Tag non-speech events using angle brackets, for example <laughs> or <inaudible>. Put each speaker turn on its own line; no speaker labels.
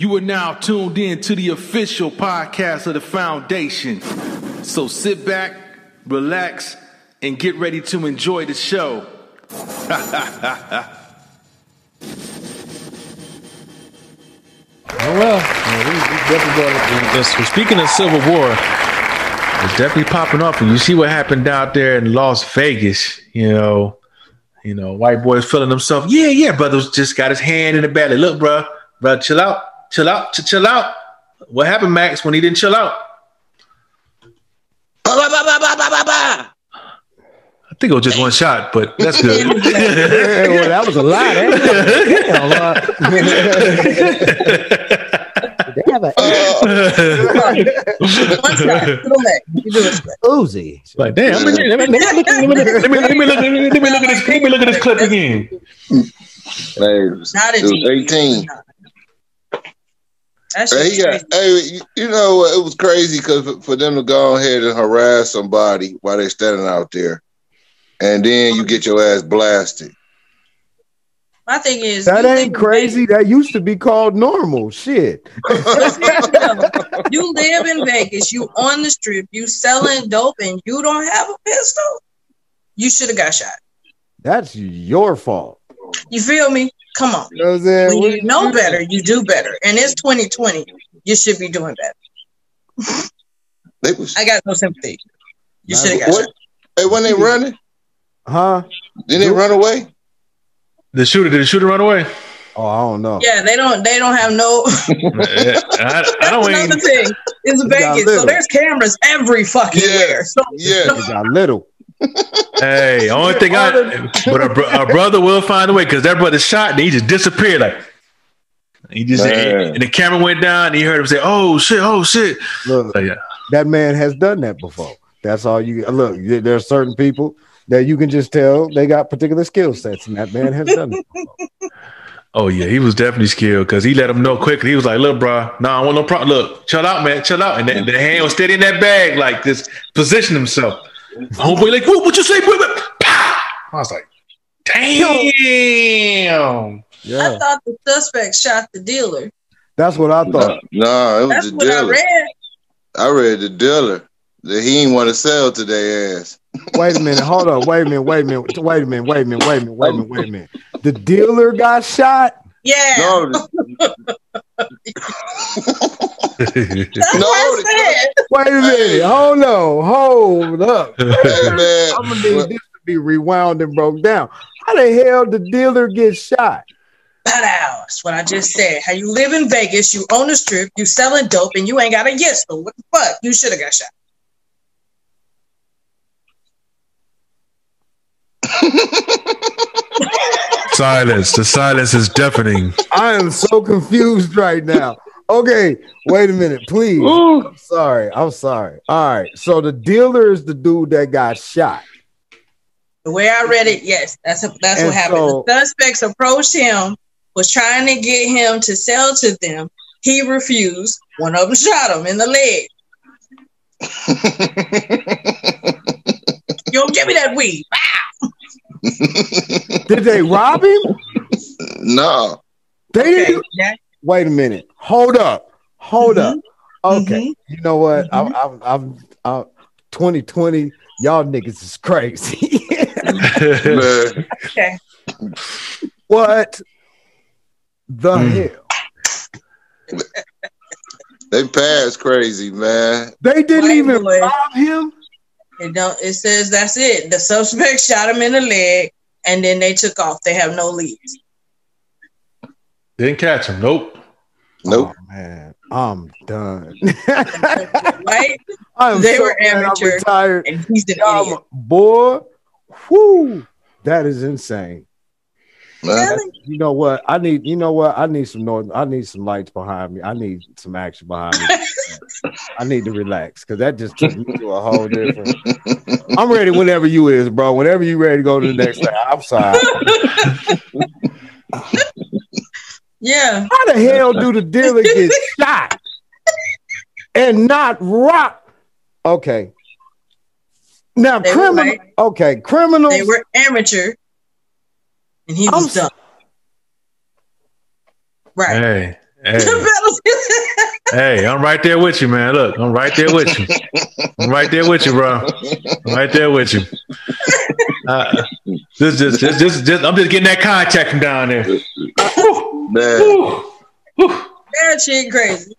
You are now tuned in to the official podcast of the foundation. So sit back, relax, and get ready to enjoy the show. <laughs>
Oh well, we, we definitely got it. So speaking of Civil War, it's definitely popping up, and you see what happened out there in Las Vegas. You know, you know, white boys feeling themselves. Yeah, yeah, brothers just got his hand in the belly. Look, bro, bro, chill out, chill out, ch- chill out. What happened, Max, when he didn't chill out? I think it was just one shot, but that's good. <laughs>
Well, that was a lot. Eh? Damn, uh, <laughs> they have a <laughs>
One side, to the leg. You do it.
Uzi.
like, damn, let me, let me, let me, look- let me, let me, let me look, let me look at this, let me look at this clip again.
Hey, it was,
Not
it was 18.
That
Hey, he got, hey, you- you know? It was crazy because for, for them to go ahead and harass somebody while they're standing out there, and then you get your ass blasted.
My thing is
That
you
ain't
live in
crazy. That used to be called normal. Shit. <laughs> <laughs>
You live in Vegas. You on the strip. You selling dope, and you don't have a pistol. You should have got shot.
That's your fault.
You feel me? Come on.
You know what I'm saying?
When
What
you know better, you do better. And it's 2020. You should be doing better.
They was
I got no sympathy. You
Nah,
should have got
what?
shot.
Hey, when they running,
Huh?
didn't they run away?
The shooter, did the shooter run away?
Oh, I don't know.
Yeah, they don't. They don't have no. <laughs>
I, I
That's
don't
another
even.
thing. It's Vegas, so there's cameras every fucking
Yeah.
where. So
Yeah,
It got little.
Hey, only thing I, but our, bro- our brother will find a way because that brother shot and he just disappeared. Like he just
Man.
and the camera went down and he heard him say, "Oh shit, oh shit."
Look,
So, yeah,
that man has done that before. That's all you look. There are certain people that you can just tell they got particular skill sets, and that man has done it.
oh yeah, he was definitely skilled because he let him know quickly. He was like, "Look, bro, no, I want no problem. Look, chill out, man, chill out." And the, the hand was steady in that bag, like this, position himself. Homeboy, like, what? What you say, boy? Pow! I was like, "Damn."
I
Yeah,
thought the suspect shot the dealer.
that's what I thought.
no, it was
That's
the
what I
dealer.
read.
I read the dealer that he didn't want to sell today ass.
Wait a minute. Hold on. Wait a minute. Wait a minute. Wait a minute. Wait a minute. Wait a minute. Wait a minute. Wait a minute. The dealer got shot.
Yeah,
No, <laughs> the- no,
what I
the-
said.
Wait a minute. Hold on. Hold up.
hey man,
I'm gonna need this to be rewound and broke down. How the hell the dealer get shot?
That out. That's what I just said. How you live in Vegas, you own a strip, you selling dope, and you ain't got a yes. So what the fuck? You should have got shot. <laughs>
silence. The silence is deafening.
I am so confused right now. Okay, wait a minute, please. I'm sorry. I'm sorry. All right. So the dealer is the dude that got shot.
The way I read it, yes, that's that's
And
what happened.
so-
the suspects approached him, was trying to get him to sell to them. He refused. One of them shot him in the leg. <laughs> Yo, give me that weed. <laughs>
Did they rob him?
no.
They
Okay.
didn't.
yeah.
Wait a minute. Hold up. Hold
Mhm.
up. Okay. You know what? I'm, I'm, I'm, I'm 2020. Y'all niggas is crazy. <laughs>
Okay.
what the
Mm.
hell?
they passed crazy, man.
They didn't
White
even
boy.
rob him.
It don't. It says that's it. The suspect shot him in the leg, and then they took off. They have no leads.
Didn't catch him. Nope.
Nope.
Oh, man, I'm done.
Right? <laughs>
I'm
They
so
were
glad I'm
amateur.
retired.
And he's the
Um,
idiot.
boy, whoo, that is insane.
Man.
You know what? I need. You know what? I need some noise. I need some lights behind me. I need some action behind me. <laughs> I need to relax because that just took me to a whole different. <laughs> I'm ready whenever you is, bro. Whenever you ready to go to the next thing. I'm sorry.
Yeah.
How the hell do the dealer get <laughs> shot and not rock? Okay. Now,
They
criminal.
white.
Okay, criminals.
They were amateur, and he
I'm
was
s-
dumb. Right.
Hey, <laughs> Hey, hey, I'm right there with you, man. Look, I'm right there with you. I'm right there with you, bro. I'm right there with you. Uh, just, just, just, just, just, I'm just getting that contact from down there.
Man,
Whew. Whew.
that shit crazy.